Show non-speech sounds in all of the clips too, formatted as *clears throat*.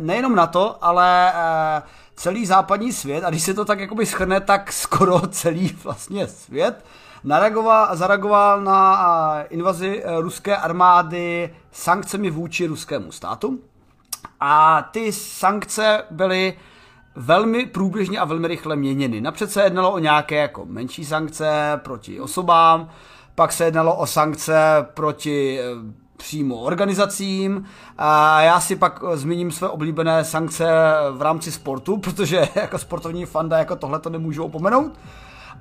nejenom na to, ale eh, celý západní svět, a když se to tak jakoby schrne, tak skoro *laughs* celý vlastně svět, zareagoval na eh, invazi eh, ruské armády sankcemi vůči ruskému státu. A ty sankce byly velmi průběžně a velmi rychle měněny. Napřed se jednalo o nějaké jako menší sankce proti osobám, pak se jednalo o sankce proti přímo organizacím. A já si pak zmíním své oblíbené sankce v rámci sportu, *laughs* protože jako sportovní fanda jako tohle to nemůžu opomenout.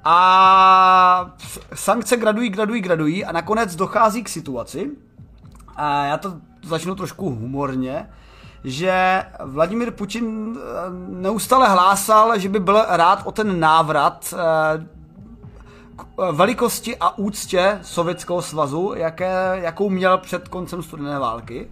A sankce gradují, gradují, gradují a nakonec dochází k situaci, a já to začnu trošku humorně, že Vladimír Putin neustále hlásal, že by byl rád o ten návrat velikosti a úctě Sovětského svazu, jaké, jakou měl před koncem studené války.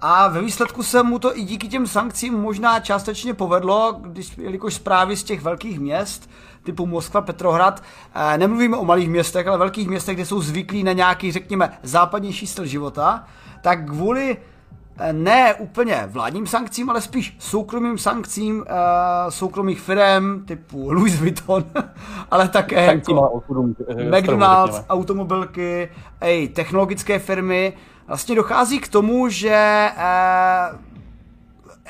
A ve výsledku se mu to i díky těm sankcím možná částečně povedlo, když, jelikož zprávy z těch velkých měst, typu Moskva, Petrohrad, eh, nemluvíme o malých městech, ale velkých městech, kde jsou zvyklí na nějaký, řekněme, západnější styl života, tak kvůli Eh, ne úplně vládním sankcím, ale spíš soukromým sankcím uh, soukromých firm typu *laughs* Louis Vuitton, *laughs* ale také jako eh, McDonald's, automobilky, ej, technologické firmy. Vlastně dochází k tomu, že uh,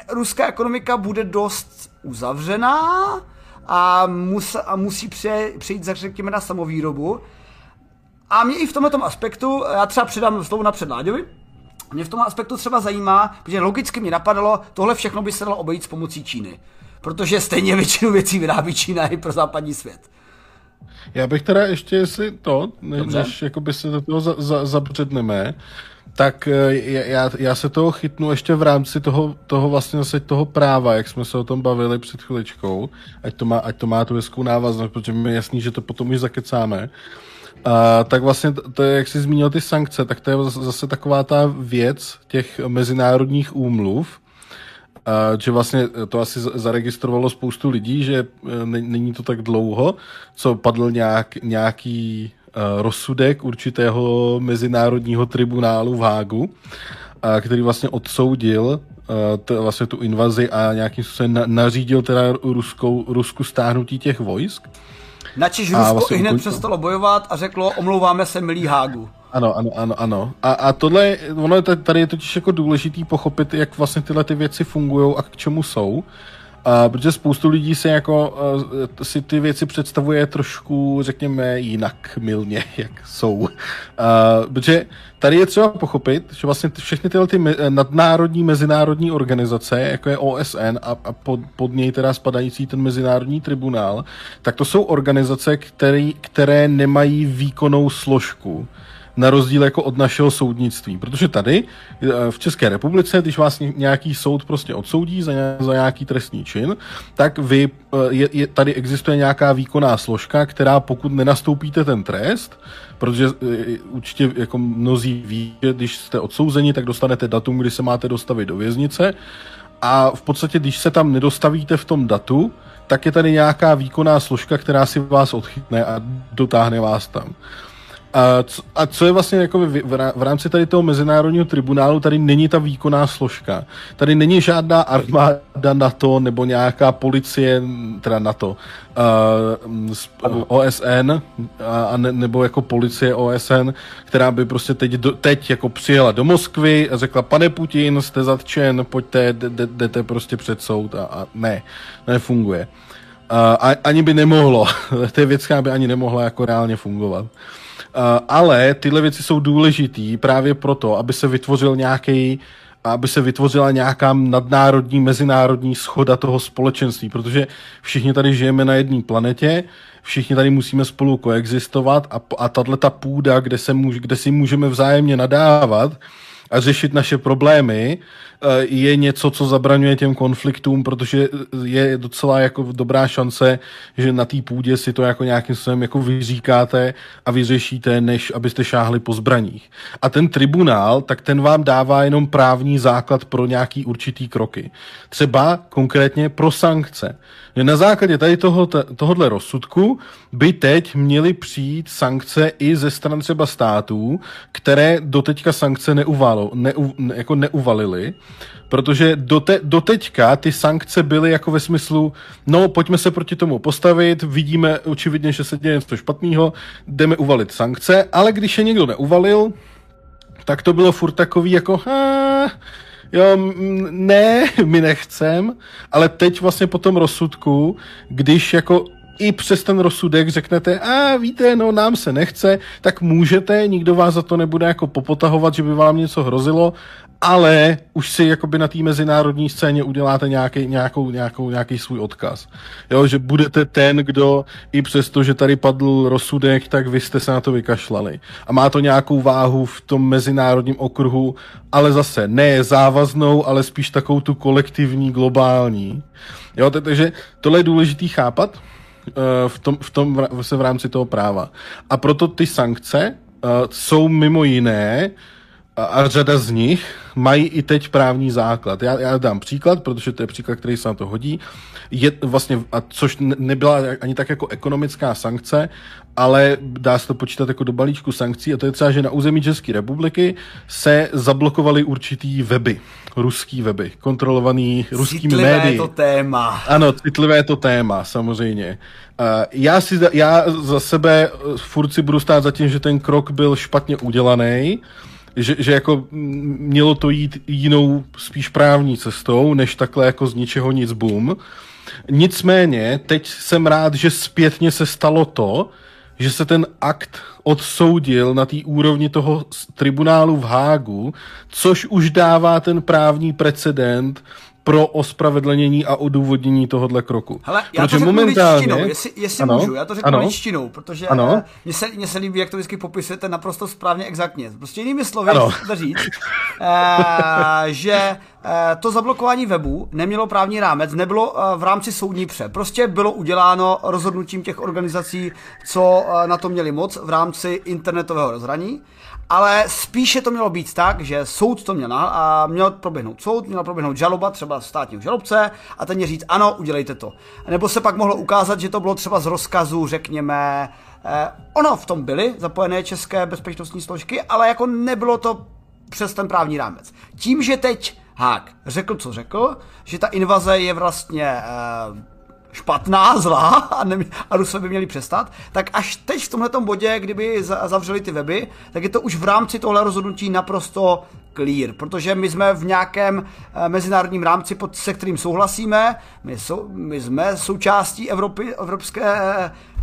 ruská ekonomika bude dost uzavřená a, mus, a musí pře, přejít, řekněme, na samovýrobu. A mě i v tomto aspektu, já třeba předám slovo na předláďovi, mě v tom aspektu třeba zajímá, protože logicky mě napadalo, tohle všechno by se dalo obejít s pomocí Číny. Protože stejně většinu věcí vyrábí Čína i pro západní svět. Já bych teda ještě, jestli to, ne, než jakoby se do toho za, za, zabředneme, tak eh, já, já se toho chytnu ještě v rámci toho, toho vlastně zase toho práva, jak jsme se o tom bavili před chviličkou, ať to má, ať to má tu hezkou návaznost, protože mi je jasný, že to potom už zakecáme. A, tak vlastně to jak jsi zmínil ty sankce, tak to je zase taková ta věc těch mezinárodních úmluv, a, že vlastně to asi zaregistrovalo spoustu lidí, že e, není to tak dlouho, co padl nějak, nějaký uh, rozsudek určitého mezinárodního tribunálu v Hágu, a, který vlastně odsoudil uh, t, vlastně tu invazi a nějakým způsobem na, nařídil teda Ruskou, Rusku stáhnutí těch vojsk. Načež Rusko vlastně i hned přestalo bojovat a řeklo, omlouváme se, milý Hágu. Ano, ano, ano, ano. A, a tohle, ono je tady je totiž jako důležitý pochopit, jak vlastně tyhle ty věci fungují a k čemu jsou. Uh, protože spoustu lidí se jako uh, si ty věci představuje trošku, řekněme, jinak milně, *laughs* jak jsou. Uh, protože tady je třeba pochopit, že vlastně všechny tyhle ty nadnárodní mezinárodní organizace, jako je OSN a, a pod, pod něj teda spadající ten mezinárodní tribunál, tak to jsou organizace, který, které nemají výkonnou složku na rozdíl jako od našeho soudnictví. Protože tady eh, v České republice, když vás nějaký soud prostě odsoudí za, za nějaký trestný čin, tak vy, eh, je, je, tady existuje nějaká výkonná složka, která pokud nenastoupíte ten trest, protože eh, určitě jako mnozí ví, že když jste odsouzeni, tak dostanete datum, kdy se máte dostavit do věznice a v podstatě, když se tam nedostavíte v tom datu, tak je tady nějaká výkonná složka, která si vás odchytne a dotáhne vás tam. A co, a co je vlastně jako v, v rámci tady toho mezinárodního tribunálu, tady není ta výkonná složka. Tady není žádná armáda NATO nebo nějaká policie, teda NATO, uh, OSN a, ne, nebo jako policie OSN, která by prostě teď, do, teď jako přijela do Moskvy a řekla, pane Putin, jste zatčen, pojďte, jdete prostě před soud a, a ne, nefunguje. Uh, a, ani by nemohlo, *laughs* to je věc, která by ani nemohla jako reálně fungovat. Uh, ale tyhle věci jsou důležitý právě proto, aby se vytvořil nějaký aby se vytvořila nějaká nadnárodní, mezinárodní schoda toho společenství, protože všichni tady žijeme na jedné planetě, všichni tady musíme spolu koexistovat a, a tahle ta půda, kde, se můž, kde si můžeme vzájemně nadávat, a řešit naše problémy eh, je něco, co zabraňuje těm konfliktům, protože je docela jako dobrá šance, že na té půdě si to jako nějakým způsobem jako vyříkáte a vyřešíte, než abyste šáhli po zbraních. A ten tribunál, tak ten vám dává jenom právní základ pro nějaký určitý kroky. Třeba konkrétně pro sankce. Na základě tady toho, tohohle rozsudku by teď měly přijít sankce i ze stran třeba států, které doteďka sankce neuvalo, neu, ne, jako neuvalily Protože dote, doteďka ty sankce byly jako ve smyslu, no pojďme se proti tomu postavit, vidíme očividně, že se děje něco špatného, jdeme uvalit sankce, ale když je někdo neuvalil, tak to bylo furt takový jako, ah, jo, ne, my nechcem, ale teď vlastně po tom rozsudku, když jako i přes ten rozsudek řeknete, a víte, no nám se nechce, tak můžete, nikdo vás za to nebude jako popotahovat, že by vám něco hrozilo, ale už si jakoby na té mezinárodní scéně uděláte nějaký, nějakou, nějakou, nějaký svůj odkaz. Jo, že budete ten, kdo i přesto, že tady padl rozsudek, tak vy jste se na to vykašlali. A má to nějakou váhu v tom mezinárodním okruhu, ale zase ne závaznou, ale spíš takovou tu kolektivní, globální. Jo, takže tohle je důležitý chápat eh, v tom, v tom v, v rámci toho práva. A proto ty sankce uh, jsou mimo jiné uh, a, a řada z nich mají i teď právní základ. Já, já dám příklad, protože to je příklad, který se na to hodí. Je vlastně, a což nebyla ani tak jako ekonomická sankce, ale dá se to počítat jako do balíčku sankcí a to je třeba, že na území České republiky se zablokovaly určitý weby, ruský weby, kontrolovaný ruskými citlivé médii. to téma. Ano, citlivé to téma, samozřejmě. Já, si, já za sebe furt si budu stát za tím, že ten krok byl špatně udělaný, že, že jako mělo to jít jinou spíš právní cestou, než takhle jako z ničeho nic boom. Nicméně, teď jsem rád, že zpětně se stalo to, že se ten akt odsoudil na té úrovni toho tribunálu v Hágu, což už dává ten právní precedent, pro ospravedlnění a odůvodnění tohohle kroku. Hele, já protože to řeknu momentálně... ličtinou, jestli, jestli ano, můžu, já to řeknu ano, ličtinou, protože ano. Eh, mně se, mně se líbí, jak to vždycky popisujete naprosto správně, exaktně. Prostě jinými slovy, ano. říct, e, že e, to zablokování webu nemělo právní rámec, nebylo v rámci soudní pře. Prostě bylo uděláno rozhodnutím těch organizací, co na to měli moc v rámci internetového rozhraní ale spíše to mělo být tak, že soud to měl, a měl proběhnout soud, měla proběhnout žaloba třeba státního žalobce a ten je říct, ano, udělejte to. Nebo se pak mohlo ukázat, že to bylo třeba z rozkazu, řekněme, eh, ono v tom byly zapojené české bezpečnostní složky, ale jako nebylo to přes ten právní rámec. Tím, že teď Hák řekl, co řekl, že ta invaze je vlastně eh, špatná, zlá a, ne, a Rusové by měli přestat, tak až teď v tomhle bodě, kdyby zavřeli ty weby, tak je to už v rámci tohle rozhodnutí naprosto clear, protože my jsme v nějakém eh, mezinárodním rámci, pod, se kterým souhlasíme, my, sou, my jsme součástí Evropy, Evropské,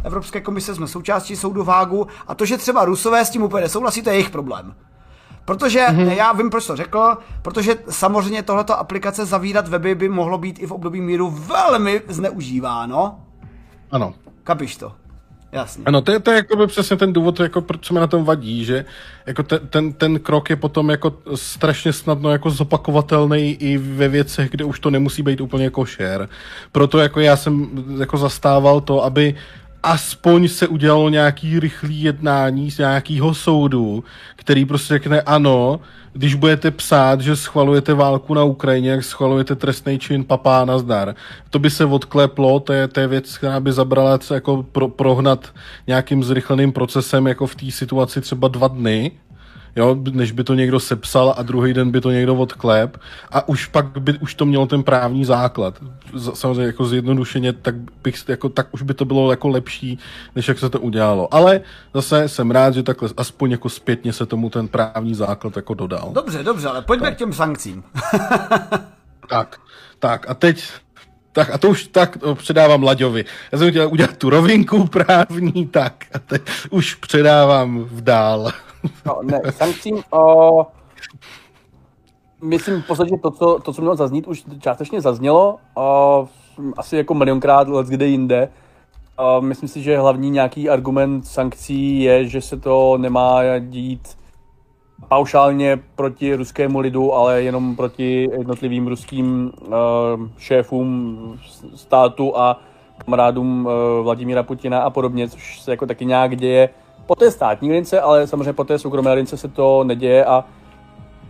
Evropské komise, jsme součástí soudu v Hágu a to, že třeba Rusové s tím úplně nesouhlasí, to je jejich problém. Protože mm-hmm. já vím, proč to řekl, protože samozřejmě tohleto aplikace zavírat weby by mohlo být i v období míru velmi zneužíváno. Ano. Kapiš to? Jasně. Ano, to je, to je jako přesně ten důvod, jako, proč mi na tom vadí, že jako ten, ten, ten krok je potom jako strašně snadno jako zopakovatelný i ve věcech, kde už to nemusí být úplně share. Proto jako já jsem jako zastával to, aby aspoň se udělalo nějaký rychlý jednání z nějakého soudu, který prostě řekne ano, když budete psát, že schvalujete válku na Ukrajině, jak schvalujete trestný čin papá na zdar. To by se odkleplo, to je, to je věc, která by zabrala jako pro, prohnat nějakým zrychleným procesem jako v té situaci třeba dva dny, jo, než by to někdo sepsal a druhý den by to někdo odklep a už pak by už to mělo ten právní základ. Samozřejmě jako zjednodušeně, tak, bych, jako, tak už by to bylo jako lepší, než jak se to udělalo. Ale zase jsem rád, že takhle aspoň jako zpětně se tomu ten právní základ jako dodal. Dobře, dobře, ale pojďme tak. k těm sankcím. *laughs* tak, tak a teď tak a to už tak to předávám Laďovi. Já jsem chtěl udělat tu rovinku právní, tak a teď už předávám v dál. No, ne, sankcím, o, myslím v podstatě to, co, to, co mělo zaznít, už částečně zaznělo, o, asi jako milionkrát let kde jinde. O, myslím si, že hlavní nějaký argument sankcí je, že se to nemá dít paušálně proti ruskému lidu, ale jenom proti jednotlivým ruským uh, šéfům státu a kamarádům uh, Vladimíra Putina a podobně, což se jako taky nějak děje po té státní lince, ale samozřejmě po té soukromé lince se to neděje a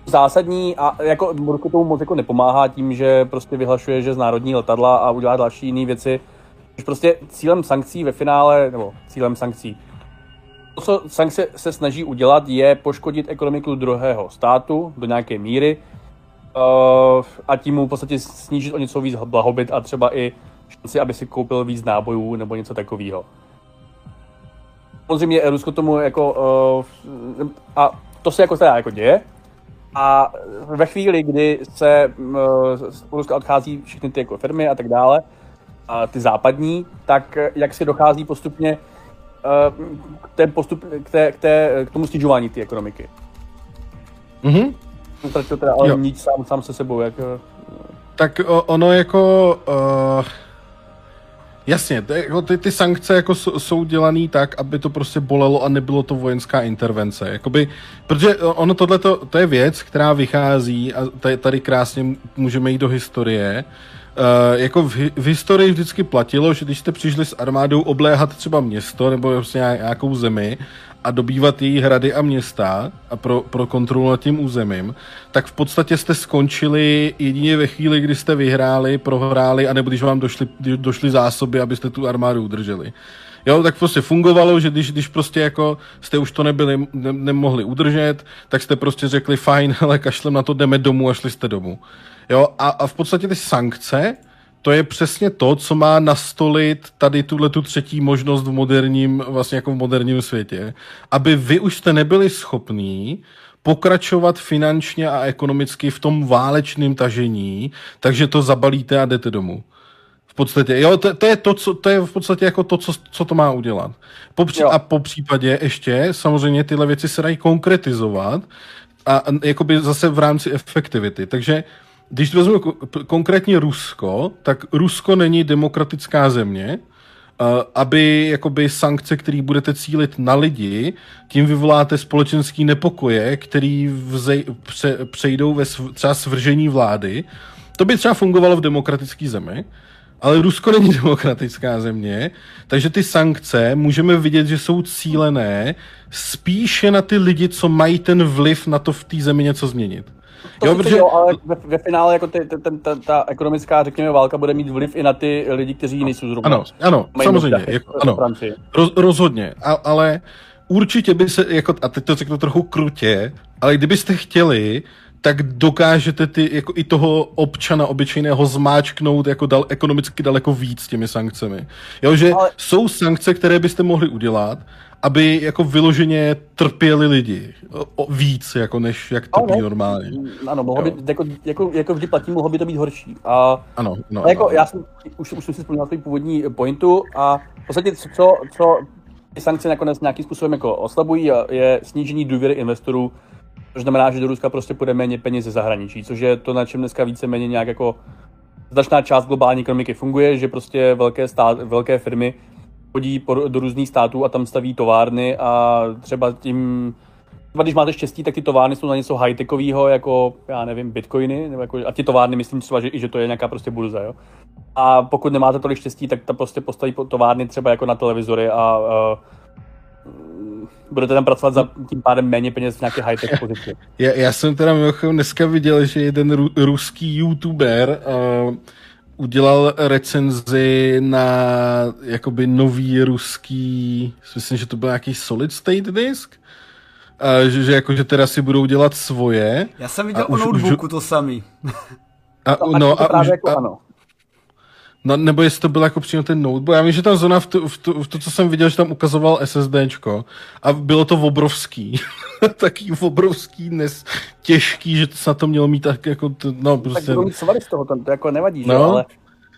zásadní a jako Rusko tomu moc jako nepomáhá tím, že prostě vyhlašuje, že z národní letadla a udělá další jiné věci. Už prostě cílem sankcí ve finále, nebo cílem sankcí, to, co sankce se snaží udělat, je poškodit ekonomiku druhého státu do nějaké míry. uh, a tím mu v podstatě snížit o něco víc blahobyt a třeba i šanci, aby si koupil víc nábojů nebo něco takového. Samozřejmě Rusko tomu jako, uh, a to se jako teda jako děje, a ve chvíli, kdy se z Ruska odchází všechny ty jako firmy a tak dále, a ty západní, tak jak se dochází postupně k, té postup, k, té, k, té, k tomu snižování té ekonomiky. Mhm. Ztratil teda ale nic sám, sám se sebou, jak... Tak o, ono jako... Uh, jasně, ty, jako ty, ty sankce jako jsou, jsou dělané tak, aby to prostě bolelo a nebylo to vojenská intervence. Jakoby, protože ono tohle to je věc, která vychází a tady, tady krásně můžeme jít do historie, Uh, jako v, v historii vždycky platilo, že když jste přišli s armádou obléhat třeba město nebo prostě nějakou zemi a dobývat její hrady a města a pro, pro kontrolu nad tím územím, tak v podstatě jste skončili jedině ve chvíli, kdy jste vyhráli, prohráli, anebo když vám došly, došly zásoby, abyste tu armádu udrželi. Jo, tak prostě fungovalo, že když, když prostě jako jste už to nebyli, ne, nemohli udržet, tak jste prostě řekli fajn, *laughs* ale kašlem na to jdeme domů a šli jste domů. Jo, a, a v podstatě ty sankce, to je přesně to, co má nastolit tady tuhle tu třetí možnost v moderním, vlastně jako v moderním světě, aby vy už jste nebyli schopní pokračovat finančně a ekonomicky v tom válečném tažení, takže to zabalíte a jdete domů. V podstatě, jo, to, to, je to, co, to je v podstatě jako to, co, co to má udělat. Po, a po případě ještě, samozřejmě tyhle věci se dají konkretizovat a, a jakoby zase v rámci efektivity. Takže když vezmu konkrétně Rusko, tak Rusko není demokratická země, aby jakoby sankce, které budete cílit na lidi, tím vyvoláte společenský nepokoje, který vzej, pře, přejdou ve sv, třeba svržení vlády. To by třeba fungovalo v demokratické zemi, ale Rusko není *laughs* demokratická země, takže ty sankce můžeme vidět, že jsou cílené spíše na ty lidi, co mají ten vliv na to v té zemi něco změnit. To jo, protože... jo, ale ve, ve finále jako ty, ten, ta, ta ekonomická, řekněme, válka bude mít vliv i na ty lidi, kteří nejsou zrovna. Ano, ano, samozřejmě, jako, ano, roz, rozhodně, a, ale určitě by se, jako, a teď to řeknu trochu krutě, ale kdybyste chtěli, tak dokážete ty, jako i toho občana obyčejného zmáčknout jako dal, ekonomicky daleko víc těmi sankcemi. Jo, že ale... jsou sankce, které byste mohli udělat, aby jako vyloženě trpěli lidi o, víc, jako než jak to by normálně. Ano, mohlo by, jako, jako, jako vždy platí, mohlo by to být horší. A, ano, no, jako, ano. já jsem, už, už jsem si vzpomněl svůj původní pointu a v podstatě co, co ty sankce nakonec nějakým způsobem jako oslabují, je snížení důvěry investorů, což znamená, že do Ruska prostě půjde méně peněz ze zahraničí, což je to, na čem dneska více méně nějak jako značná část globální ekonomiky funguje, že prostě velké, stát, velké firmy chodí do různých států a tam staví továrny a třeba tím Třeba když máte štěstí, tak ty továrny jsou na něco high-techového, jako, já nevím, bitcoiny, nebo jako, a ty továrny myslím třeba, že, že to je nějaká prostě burza, jo. A pokud nemáte tolik štěstí, tak ta prostě postaví továrny třeba jako na televizory a, a budete tam pracovat za tím pádem méně peněz v nějaké high-tech *laughs* pozici. Já, já jsem teda mimochodem dneska viděl, že jeden ru, ruský youtuber uh, udělal recenzi na jakoby nový ruský, myslím, že to byl nějaký solid state disk, a že, že, jako, že teda si budou dělat svoje. Já jsem viděl o notebooku už, to samý. A, no, no, a, už, jako a, ano. No, nebo jestli to byl jako přímo ten notebook. Já vím, že tam zóna v to, v, to, v to, co jsem viděl, že tam ukazoval SSDčko a bylo to obrovský. *laughs* Taký obrovský, nes, těžký, že to snad to mělo mít tak jako, to, no prostě. Tak budou mít z toho, to, to jako nevadí, no. že? ale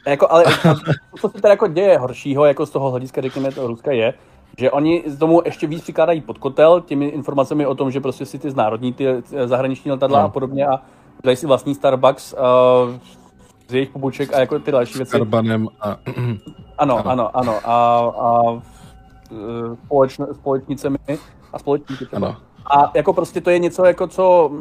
jako, ale *laughs* co se teda jako děje horšího, jako z toho hlediska, řekněme, toho Ruska je, že oni z tomu ještě víc přikládají pod kotel těmi informacemi o tom, že prostě si ty znárodní ty zahraniční letadla no. a podobně a dají si vlastní Starbucks uh, z jejich poboček a jako ty další věci. Starbanem a... *clears throat* Ano, ano, ano. ano. A, a e, společn, společnicemi a společníky třeba. Ano. A jako prostě to je něco, jako co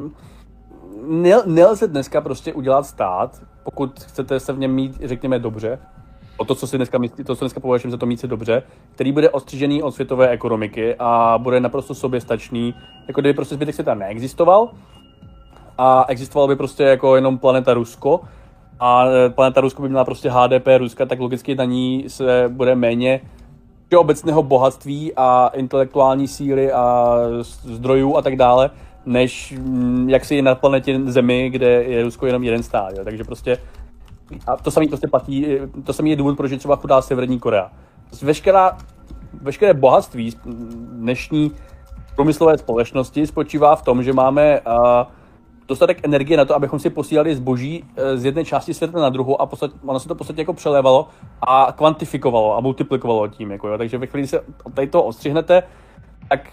nel, nelze dneska prostě udělat stát, pokud chcete se v něm mít, řekněme, dobře, o to, co si dneska myslí, to, co dneska považujeme za to mít se dobře, který bude ostřižený od světové ekonomiky a bude naprosto soběstačný, jako kdyby prostě zbytek světa neexistoval a existoval by prostě jako jenom planeta Rusko, a e, planeta Rusko by měla prostě HDP Ruska, tak logicky na ní se bude méně obecného bohatství a intelektuální síly a zdrojů a tak dále než mm, jak si na planetě Zemi, kde je Rusko jenom jeden stát. Jo. Takže prostě a to samé prostě platí, to samé je důvod, proč je třeba chudá Severní Korea. Prostě veškerá, veškeré bohatství dnešní průmyslové společnosti spočívá v tom, že máme uh, dostatek energie na to, abychom si posílali zboží uh, z jedné části světa na druhou a posled, ono se to v podstatě jako přelévalo a kvantifikovalo a multiplikovalo tím. Jako, jo. Takže ve chvíli se tady to odstřihnete, tak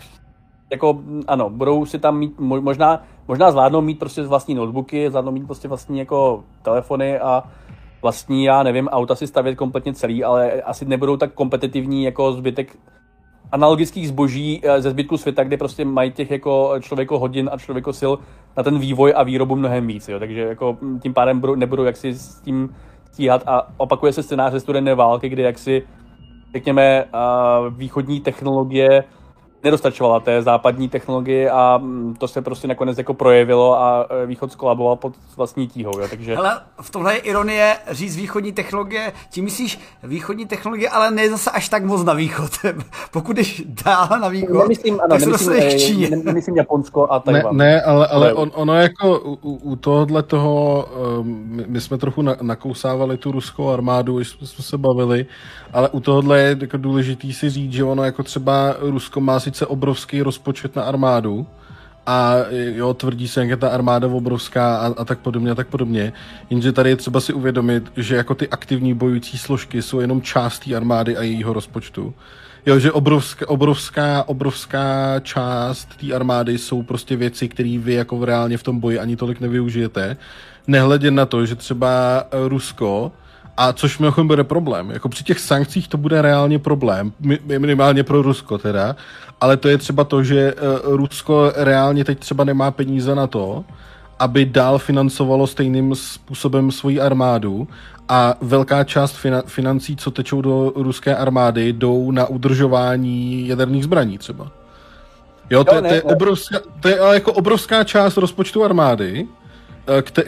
jako ano, budou si tam mít, možná, možná zvládnou mít prostě vlastní notebooky, zvládnou mít prostě vlastní jako telefony a vlastní, já nevím, auta si stavět kompletně celý, ale asi nebudou tak kompetitivní jako zbytek analogických zboží eh, ze zbytku světa, kde prostě mají těch jako člověko hodin a člověko sil na ten vývoj a výrobu mnohem víc. Jo. Takže jako tím pádem budou, nebudou jaksi s tím stíhat a opakuje se scénář ze studené války, kdy jaksi řekněme východní technologie nedostačovala té západní technologie a mm, to se prostě nakonec jako projevilo a e, východ skolaboval pod vlastní tíhou, jo, takže... Hele, v tomhle je ironie říct východní technologie, tím myslíš východní technologie, ale ne zase až tak moc na východ. *laughs* Pokud jdeš dál na východ, nemyslím, ano, tak nemyslím, se Číně. Ne, nemyslím Japonsko a tak. Ne, ne, ale, ale on, ono jako u, u tohohle toho, um, my, jsme trochu na, nakousávali tu ruskou armádu, když jsme se bavili, ale u tohohle je jako důležitý si říct, že ono jako třeba Rusko má sice obrovský rozpočet na armádu, a jo, tvrdí se, jak je ta armáda obrovská a, a tak podobně a tak podobně. Jenže tady je třeba si uvědomit, že jako ty aktivní bojující složky jsou jenom část té armády a jejího rozpočtu. Jo, že obrovská, obrovská, obrovská část té armády jsou prostě věci, které vy jako reálně v tom boji ani tolik nevyužijete. Nehledě na to, že třeba Rusko a což mimochodem bude problém. Jako při těch sankcích to bude reálně problém, minimálně pro Rusko teda, ale to je třeba to, že uh, Rusko reálně teď třeba nemá peníze na to, aby dál financovalo stejným způsobem svoji armádu a velká část fina- financí, co tečou do ruské armády, jdou na udržování jaderných zbraní třeba. Jo, to, jo, ne, to, je, obrovská, to je jako obrovská část rozpočtu armády, Eh,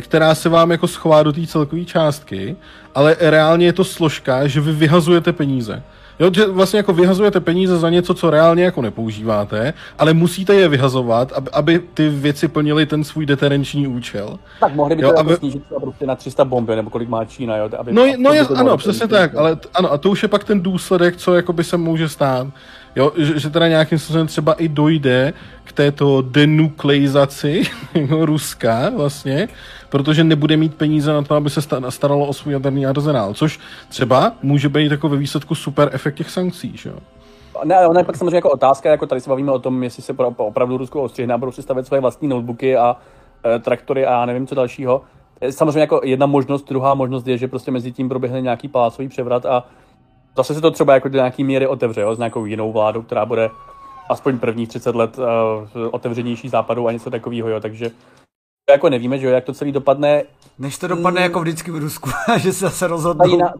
která se vám jako schová do té celkové částky, ale reálně je to složka, že vy vyhazujete peníze. Jo, že vlastně jako vyhazujete peníze za něco, co reálně jako nepoužíváte, ale musíte je vyhazovat, aby, aby ty věci plnily ten svůj deterenční účel. Tak mohli by to jo, jako aby... snížit prostě na 300 bomby, nebo kolik má Čína, jo? Aby, no, no je, ano, přesně tak, ale ano, a to už je pak ten důsledek, co jako by se může stát. Jo, že, že teda nějakým způsobem třeba i dojde k této denukleizaci *laughs* Ruska vlastně, protože nebude mít peníze na to, aby se staralo o svůj jaderný arzenál, což třeba může být jako ve výsledku super efekt těch sankcí, že jo? Ne, ona je pak samozřejmě jako otázka, jako tady se bavíme o tom, jestli se opravdu Rusko ostřihne a budou si stavět své vlastní notebooky a e, traktory a nevím co dalšího. Samozřejmě jako jedna možnost, druhá možnost je, že prostě mezi tím proběhne nějaký palácový převrat a zase se to třeba jako do nějaký míry otevře, jo, s nějakou jinou vládou, která bude aspoň prvních 30 let uh, otevřenější západu a něco takového, jo, takže jako nevíme, že jo, jak to celý dopadne. Než to dopadne mm. jako vždycky v Rusku, *laughs* že se zase rozhodnou. Jiná,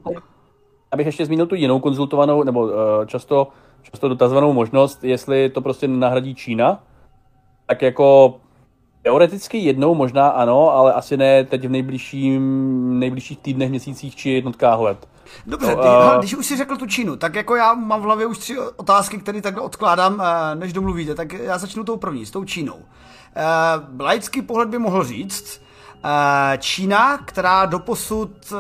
abych ještě zmínil tu jinou konzultovanou, nebo uh, často, často dotazovanou možnost, jestli to prostě nahradí Čína, tak jako teoreticky jednou možná ano, ale asi ne teď v nejbližším, nejbližších týdnech, měsících či jednotkách let. Dobře, no, ty, uh... když už si řekl tu Čínu, tak jako já mám v hlavě už tři otázky, které takhle odkládám, eh, než domluvíte, tak já začnu tou první, s tou Čínou. Uh, laický pohled by mohl říct, uh, Čína, která doposud uh,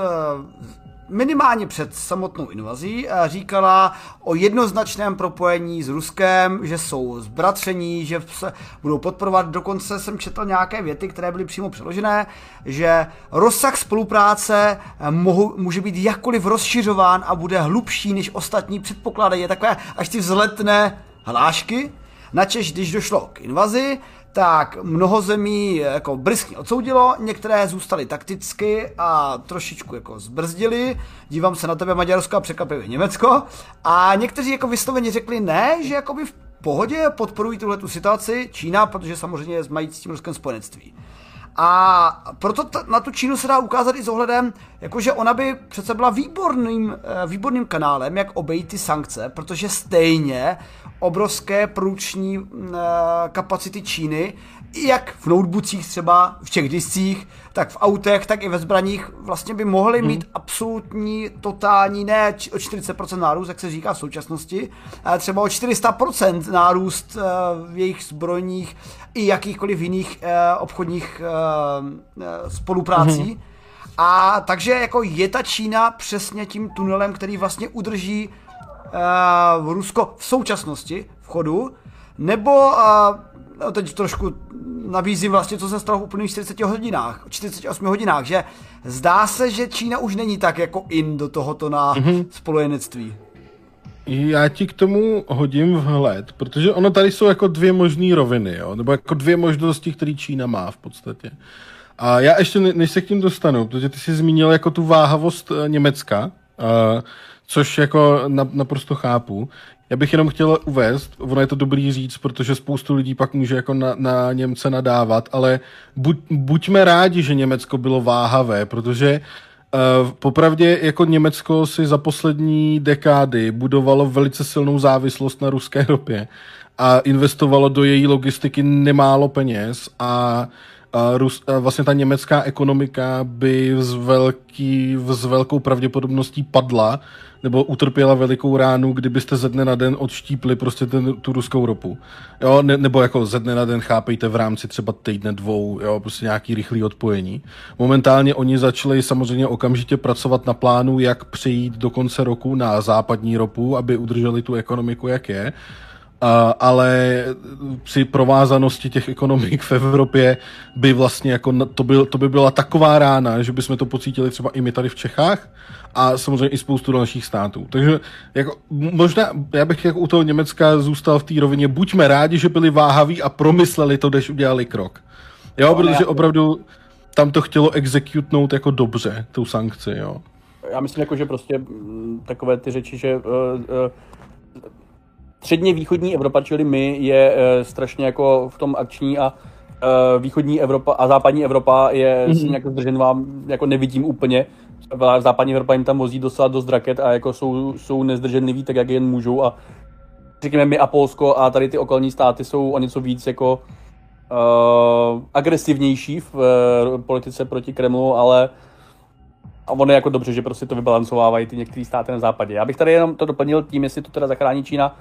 minimálně před samotnou invazí říkala o jednoznačném propojení s Ruskem, že jsou zbratření, že se budou podporovat. Dokonce jsem četl nějaké věty, které byly přímo přeložené, že rozsah spolupráce mohu, může být jakkoliv rozšiřován a bude hlubší než ostatní předpoklady. Je takové až ty vzletné hlášky. Načež, když došlo k invazi, tak mnoho zemí jako brzky odsoudilo, některé zůstaly takticky a trošičku jako zbrzdili. Dívám se na tebe Maďarsko a překvapivě Německo. A někteří jako vysloveně řekli ne, že jakoby v pohodě podporují tuhle tu situaci Čína, protože samozřejmě mají s tím Ruskem spojenectví. A proto t- na tu Čínu se dá ukázat i s ohledem, jakože ona by přece byla výborným, eh, výborným kanálem, jak obejít ty sankce, protože stejně obrovské průční eh, kapacity Číny, jak v notebookích třeba, v těch discích, tak v autech, tak i ve zbraních vlastně by mohli hmm. mít absolutní, totální, ne o 40% nárůst, jak se říká v současnosti, ale třeba o 400% nárůst v jejich zbrojních i jakýchkoliv jiných obchodních spoluprácí. Hmm. A takže jako je ta Čína přesně tím tunelem, který vlastně udrží uh, Rusko v současnosti v chodu, nebo uh, teď trošku nabízím vlastně, co se stalo v úplných 40 hodinách, 48 hodinách, že zdá se, že Čína už není tak jako in do tohoto na mm-hmm. spojenectví. Já ti k tomu hodím vhled, protože ono tady jsou jako dvě možné roviny, jo? nebo jako dvě možnosti, které Čína má v podstatě. A já ještě, než se k tím dostanu, protože ty jsi zmínil jako tu váhavost eh, Německa, uh, což jako naprosto chápu. Já bych jenom chtěl uvést, ono je to dobrý říct, protože spoustu lidí pak může jako na, na Němce nadávat, ale buď, buďme rádi, že Německo bylo váhavé, protože uh, popravdě jako Německo si za poslední dekády budovalo velice silnou závislost na ruské ropě a investovalo do její logistiky nemálo peněz a Rus, vlastně ta německá ekonomika by s, velký, s velkou pravděpodobností padla nebo utrpěla velikou ránu, kdybyste ze dne na den odštípli prostě ten, tu ruskou ropu. Jo, ne, nebo jako ze dne na den chápejte v rámci třeba týdne dvou, jo, prostě nějaký rychlý odpojení. Momentálně oni začali samozřejmě okamžitě pracovat na plánu, jak přejít do konce roku na západní ropu, aby udrželi tu ekonomiku, jak je ale při provázanosti těch ekonomik v Evropě by vlastně jako to, byl, to by byla taková rána, že bychom to pocítili třeba i my tady v Čechách a samozřejmě i spoustu dalších států. Takže jako, možná, já bych jako u toho Německa zůstal v té rovině, buďme rádi, že byli váhaví a promysleli to, než udělali krok. Jo, no, protože já... opravdu tam to chtělo executnout jako dobře, tu sankci, jo. Já myslím, jako, že prostě takové ty řeči, že uh, uh, středně východní Evropa, čili my, je uh, strašně jako v tom akční a uh, východní Evropa a západní Evropa je mm-hmm. nějak zdrženlivá, jako nevidím úplně. Západní Evropa jim tam vozí docela dost raket a jako jsou, jsou nezdrženliví tak, jak jen můžou a řekněme my a Polsko a tady ty okolní státy jsou o něco víc jako uh, agresivnější v uh, politice proti Kremlu, ale a ono je jako dobře, že prostě to vybalancovávají ty některé státy na západě. Já bych tady jenom to doplnil tím, jestli to teda zachrání Čína,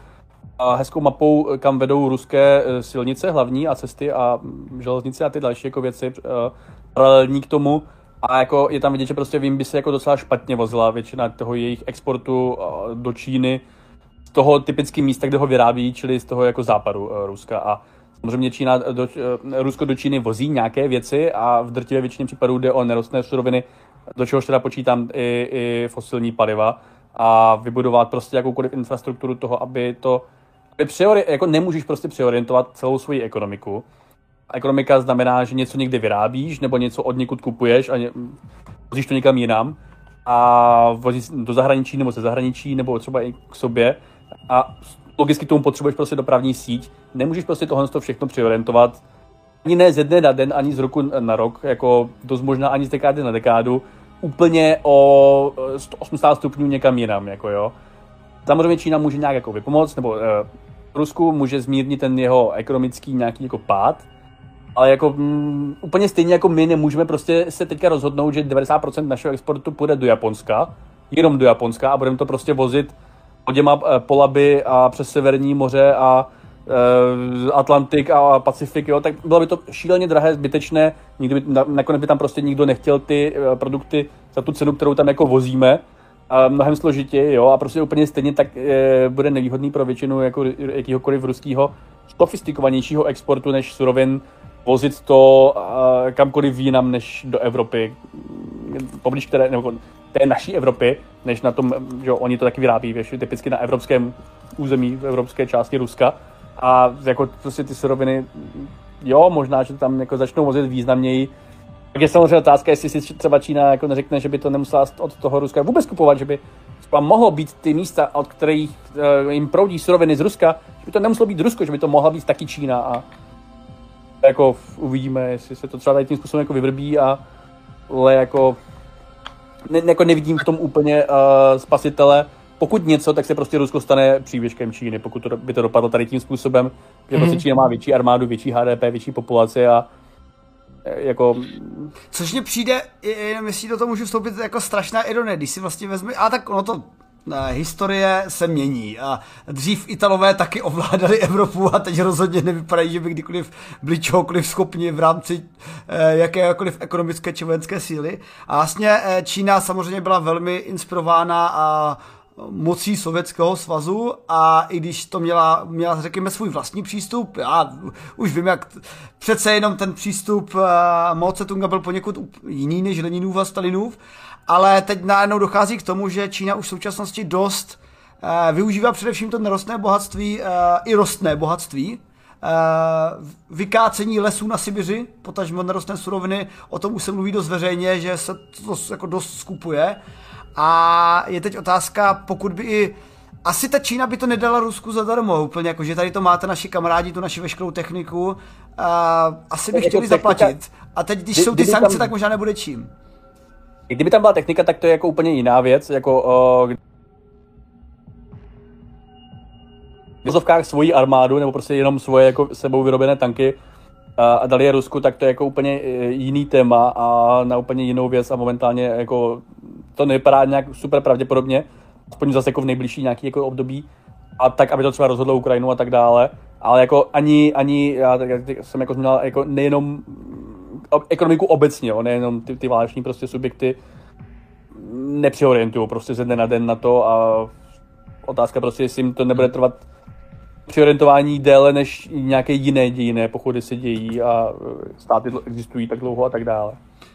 a hezkou mapou, kam vedou ruské eh, silnice hlavní a cesty a mm, železnice a ty další jako věci uh, paralelní k tomu. A jako je tam vidět, že prostě vím, by se jako docela špatně vozila většina toho jejich exportu do Číny z toho typického místa, kde ho vyrábí, čili z toho jako západu Ruska. A samozřejmě Čína do, Rusko do Číny vozí nějaké věci a v drtivé většině případů jde o nerostné suroviny, do čehož teda počítám i, i fosilní paliva a vybudovat prostě jakoukoliv infrastrukturu toho, aby to Priori, jako nemůžeš prostě přeorientovat celou svoji ekonomiku. Ekonomika znamená, že něco někde vyrábíš, nebo něco od někud kupuješ a vozíš to někam jinam a vozíš do zahraničí nebo ze zahraničí nebo třeba i k sobě a logicky tomu potřebuješ prostě dopravní síť. Nemůžeš prostě tohle to všechno přeorientovat ani ne ze dne na den, ani z roku na rok, jako dost možná ani z dekády na dekádu, úplně o 180 stupňů někam jinam, jako jo. Samozřejmě Čína může nějak jako vypomoct, nebo uh, Rusku může zmírnit ten jeho ekonomický nějaký jako pád, ale jako mm, úplně stejně jako my nemůžeme prostě se teďka rozhodnout, že 90% našeho exportu půjde do Japonska, jenom do Japonska a budeme to prostě vozit oděma uh, polaby a přes Severní moře a Atlantik a Pacifik, jo, tak bylo by to šíleně drahé, zbytečné, nikdy by, nakonec by tam prostě nikdo nechtěl ty uh, produkty za tu cenu, kterou tam jako vozíme, a mnohem složitěji, jo, a prostě úplně stejně tak e, bude nevýhodný pro většinu jako jakýhokoliv ruského sofistikovanějšího exportu než surovin vozit to e, kamkoliv jinam než do Evropy, poblíž které, nebo té naší Evropy, než na tom, že oni to taky vyrábí, věš, typicky na evropském území, v evropské části Ruska. A jako prostě ty suroviny, jo, možná, že tam jako začnou vozit významněji, tak je samozřejmě otázka, jestli si třeba Čína jako neřekne, že by to nemusela od toho Ruska vůbec kupovat, že by třeba mohlo být ty místa, od kterých uh, jim proudí suroviny z Ruska, že by to nemuselo být Rusko, že by to mohla být taky Čína a jako uvidíme, jestli se to třeba tady tím způsobem jako vyvrbí a ale jako, ne, jako nevidím v tom úplně uh, spasitele. Pokud něco, tak se prostě Rusko stane přívěškem Číny, pokud to, by to dopadlo tady tím způsobem, že mm-hmm. prostě Čína má větší armádu, větší HDP, větší populaci a jako... Což mně přijde, jenom jestli do toho můžu vstoupit, jako strašná ironie, když si vlastně vezme, a tak ono to ne, historie se mění a dřív Italové taky ovládali Evropu a teď rozhodně nevypadají, že by kdykoliv byli čehokoliv schopni v rámci eh, jakékoliv ekonomické či vojenské síly. A vlastně Čína samozřejmě byla velmi inspirována a mocí Sovětského svazu a i když to měla, měla řekněme, svůj vlastní přístup, já už vím, jak přece jenom ten přístup uh, Mao Tse-tunga byl poněkud jiný než Leninův a Stalinův, ale teď najednou dochází k tomu, že Čína už v současnosti dost uh, využívá především to nerostné bohatství, uh, i rostné bohatství, vykácení lesů na Sibiři, potažmo nerostné suroviny, o tom už se mluví dost veřejně, že se to jako dost skupuje. A je teď otázka, pokud by i asi ta Čína by to nedala Rusku zadarmo, úplně jako, že tady to máte naši kamarádi, tu naši veškerou techniku, a asi by jako chtěli zaplatit. A teď, když jsou ty sankce, tam, tak možná nebude čím. Kdyby tam byla technika, tak to je jako úplně jiná věc, jako uh, v vozovkách svoji armádu, nebo prostě jenom svoje jako sebou vyrobené tanky a dali je Rusku, tak to je jako úplně e, jiný téma a na úplně jinou věc a momentálně jako to nevypadá nějak super pravděpodobně, aspoň zase jako v nejbližší nějaký jako období, a tak, aby to třeba rozhodlo Ukrajinu a tak dále. Ale jako ani, ani já tak, jsem jako zmínil, jako nejenom ekonomiku obecně, jo, nejenom ty, ty váleční prostě subjekty nepřiorientují prostě ze dne na den na to a otázka prostě, jestli jim to nebude trvat přiorientování déle než nějaké jiné dějiné pochody se dějí a státy existují tak dlouho a tak dále.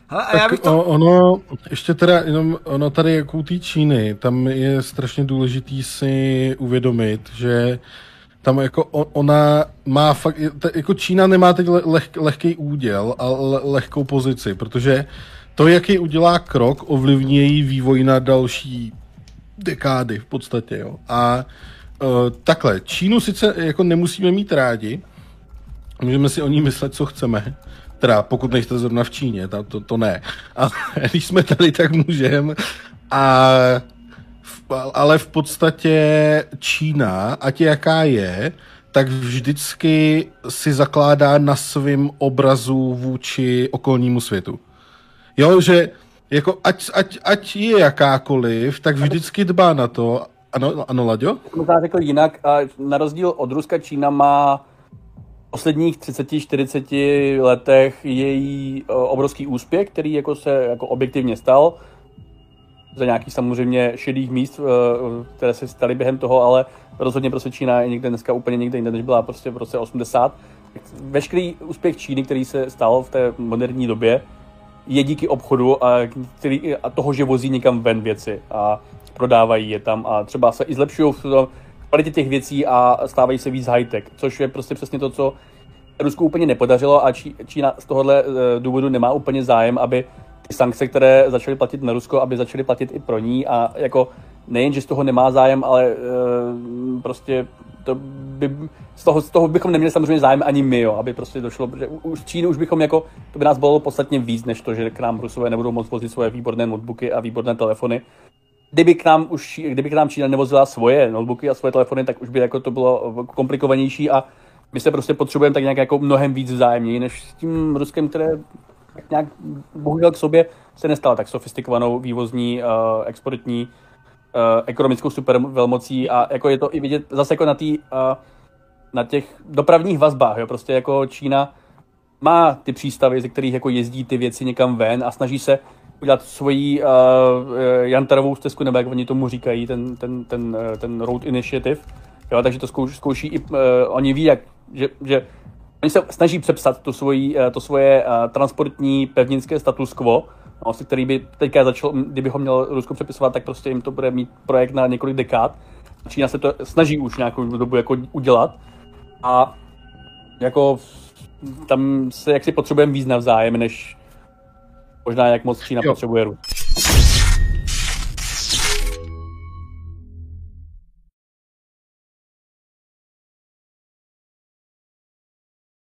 Hele, a já bych to... ono, ještě teda jenom, ono tady jako u té Číny, tam je strašně důležitý si uvědomit, že tam jako ona má fakt, jako Čína nemá teď leh, lehký úděl a le, lehkou pozici, protože to, jaký udělá krok, ovlivní její vývoj na další dekády v podstatě, jo. A uh, takhle, Čínu sice jako nemusíme mít rádi, můžeme si o ní myslet, co chceme, Teda pokud nejste zrovna v Číně, to, to, to ne. A *laughs* když jsme tady, tak můžeme. A ale v podstatě Čína, ať jaká je, tak vždycky si zakládá na svém obrazu vůči okolnímu světu. Jo, že jako ať, ať, ať je jakákoliv, tak vždycky dbá na to. Ano, ano Laďo? Možná řekl jinak, na rozdíl od Ruska Čína má posledních 30-40 letech její eh, obrovský úspěch, který jako se jako objektivně stal za nějakých samozřejmě šedých míst, eh, které se staly během toho, ale rozhodně prostě Čína je někde dneska úplně někde jinde, než byla prostě v roce 80. Veškerý úspěch Číny, který se stal v té moderní době, je díky obchodu a, který, a toho, že vozí někam ven věci a prodávají je tam a třeba se i zlepšují v kvalitě těch věcí a stávají se víc high-tech, což je prostě přesně to, co Rusku úplně nepodařilo a Čína z tohohle eh, důvodu nemá úplně zájem, aby ty sankce, které začaly platit na Rusko, aby začaly platit i pro ní. A jako nejen, že z toho nemá zájem, ale uh, prostě to by, z, toho, z toho bychom neměli samozřejmě zájem ani my, jo, aby prostě došlo, že už Číny už bychom jako, to by nás bylo podstatně víc, než to, že k nám Rusové nebudou moct vozit svoje výborné notebooky a výborné telefony kdyby k nám už, kdyby k nám Čína nevozila svoje notebooky a svoje telefony, tak už by jako to bylo komplikovanější a my se prostě potřebujeme tak nějak jako mnohem víc vzájemně, než s tím Ruskem, které nějak bohužel k sobě se nestala tak sofistikovanou vývozní, uh, exportní, uh, ekonomickou supervelmocí a jako je to i vidět zase jako na, tý, uh, na těch dopravních vazbách, jo, prostě jako Čína má ty přístavy, ze kterých jako jezdí ty věci někam ven a snaží se udělat svoji uh, jantarovou stezku, nebo jak oni tomu říkají, ten, ten, ten, uh, ten Road Initiative. Jo, takže to zkouší, zkouší i, uh, oni ví, jak, že, že oni se snaží přepsat to, svojí, uh, to svoje uh, transportní pevninské status quo, no, který by teďka začal, kdyby ho měl Rusko přepisovat, tak prostě jim to bude mít projekt na několik dekád. Čína se to snaží už nějakou dobu jako udělat a jako tam se jaksi potřebujeme víc navzájem, než Možná jak moc Čína jo. potřebuje Rus.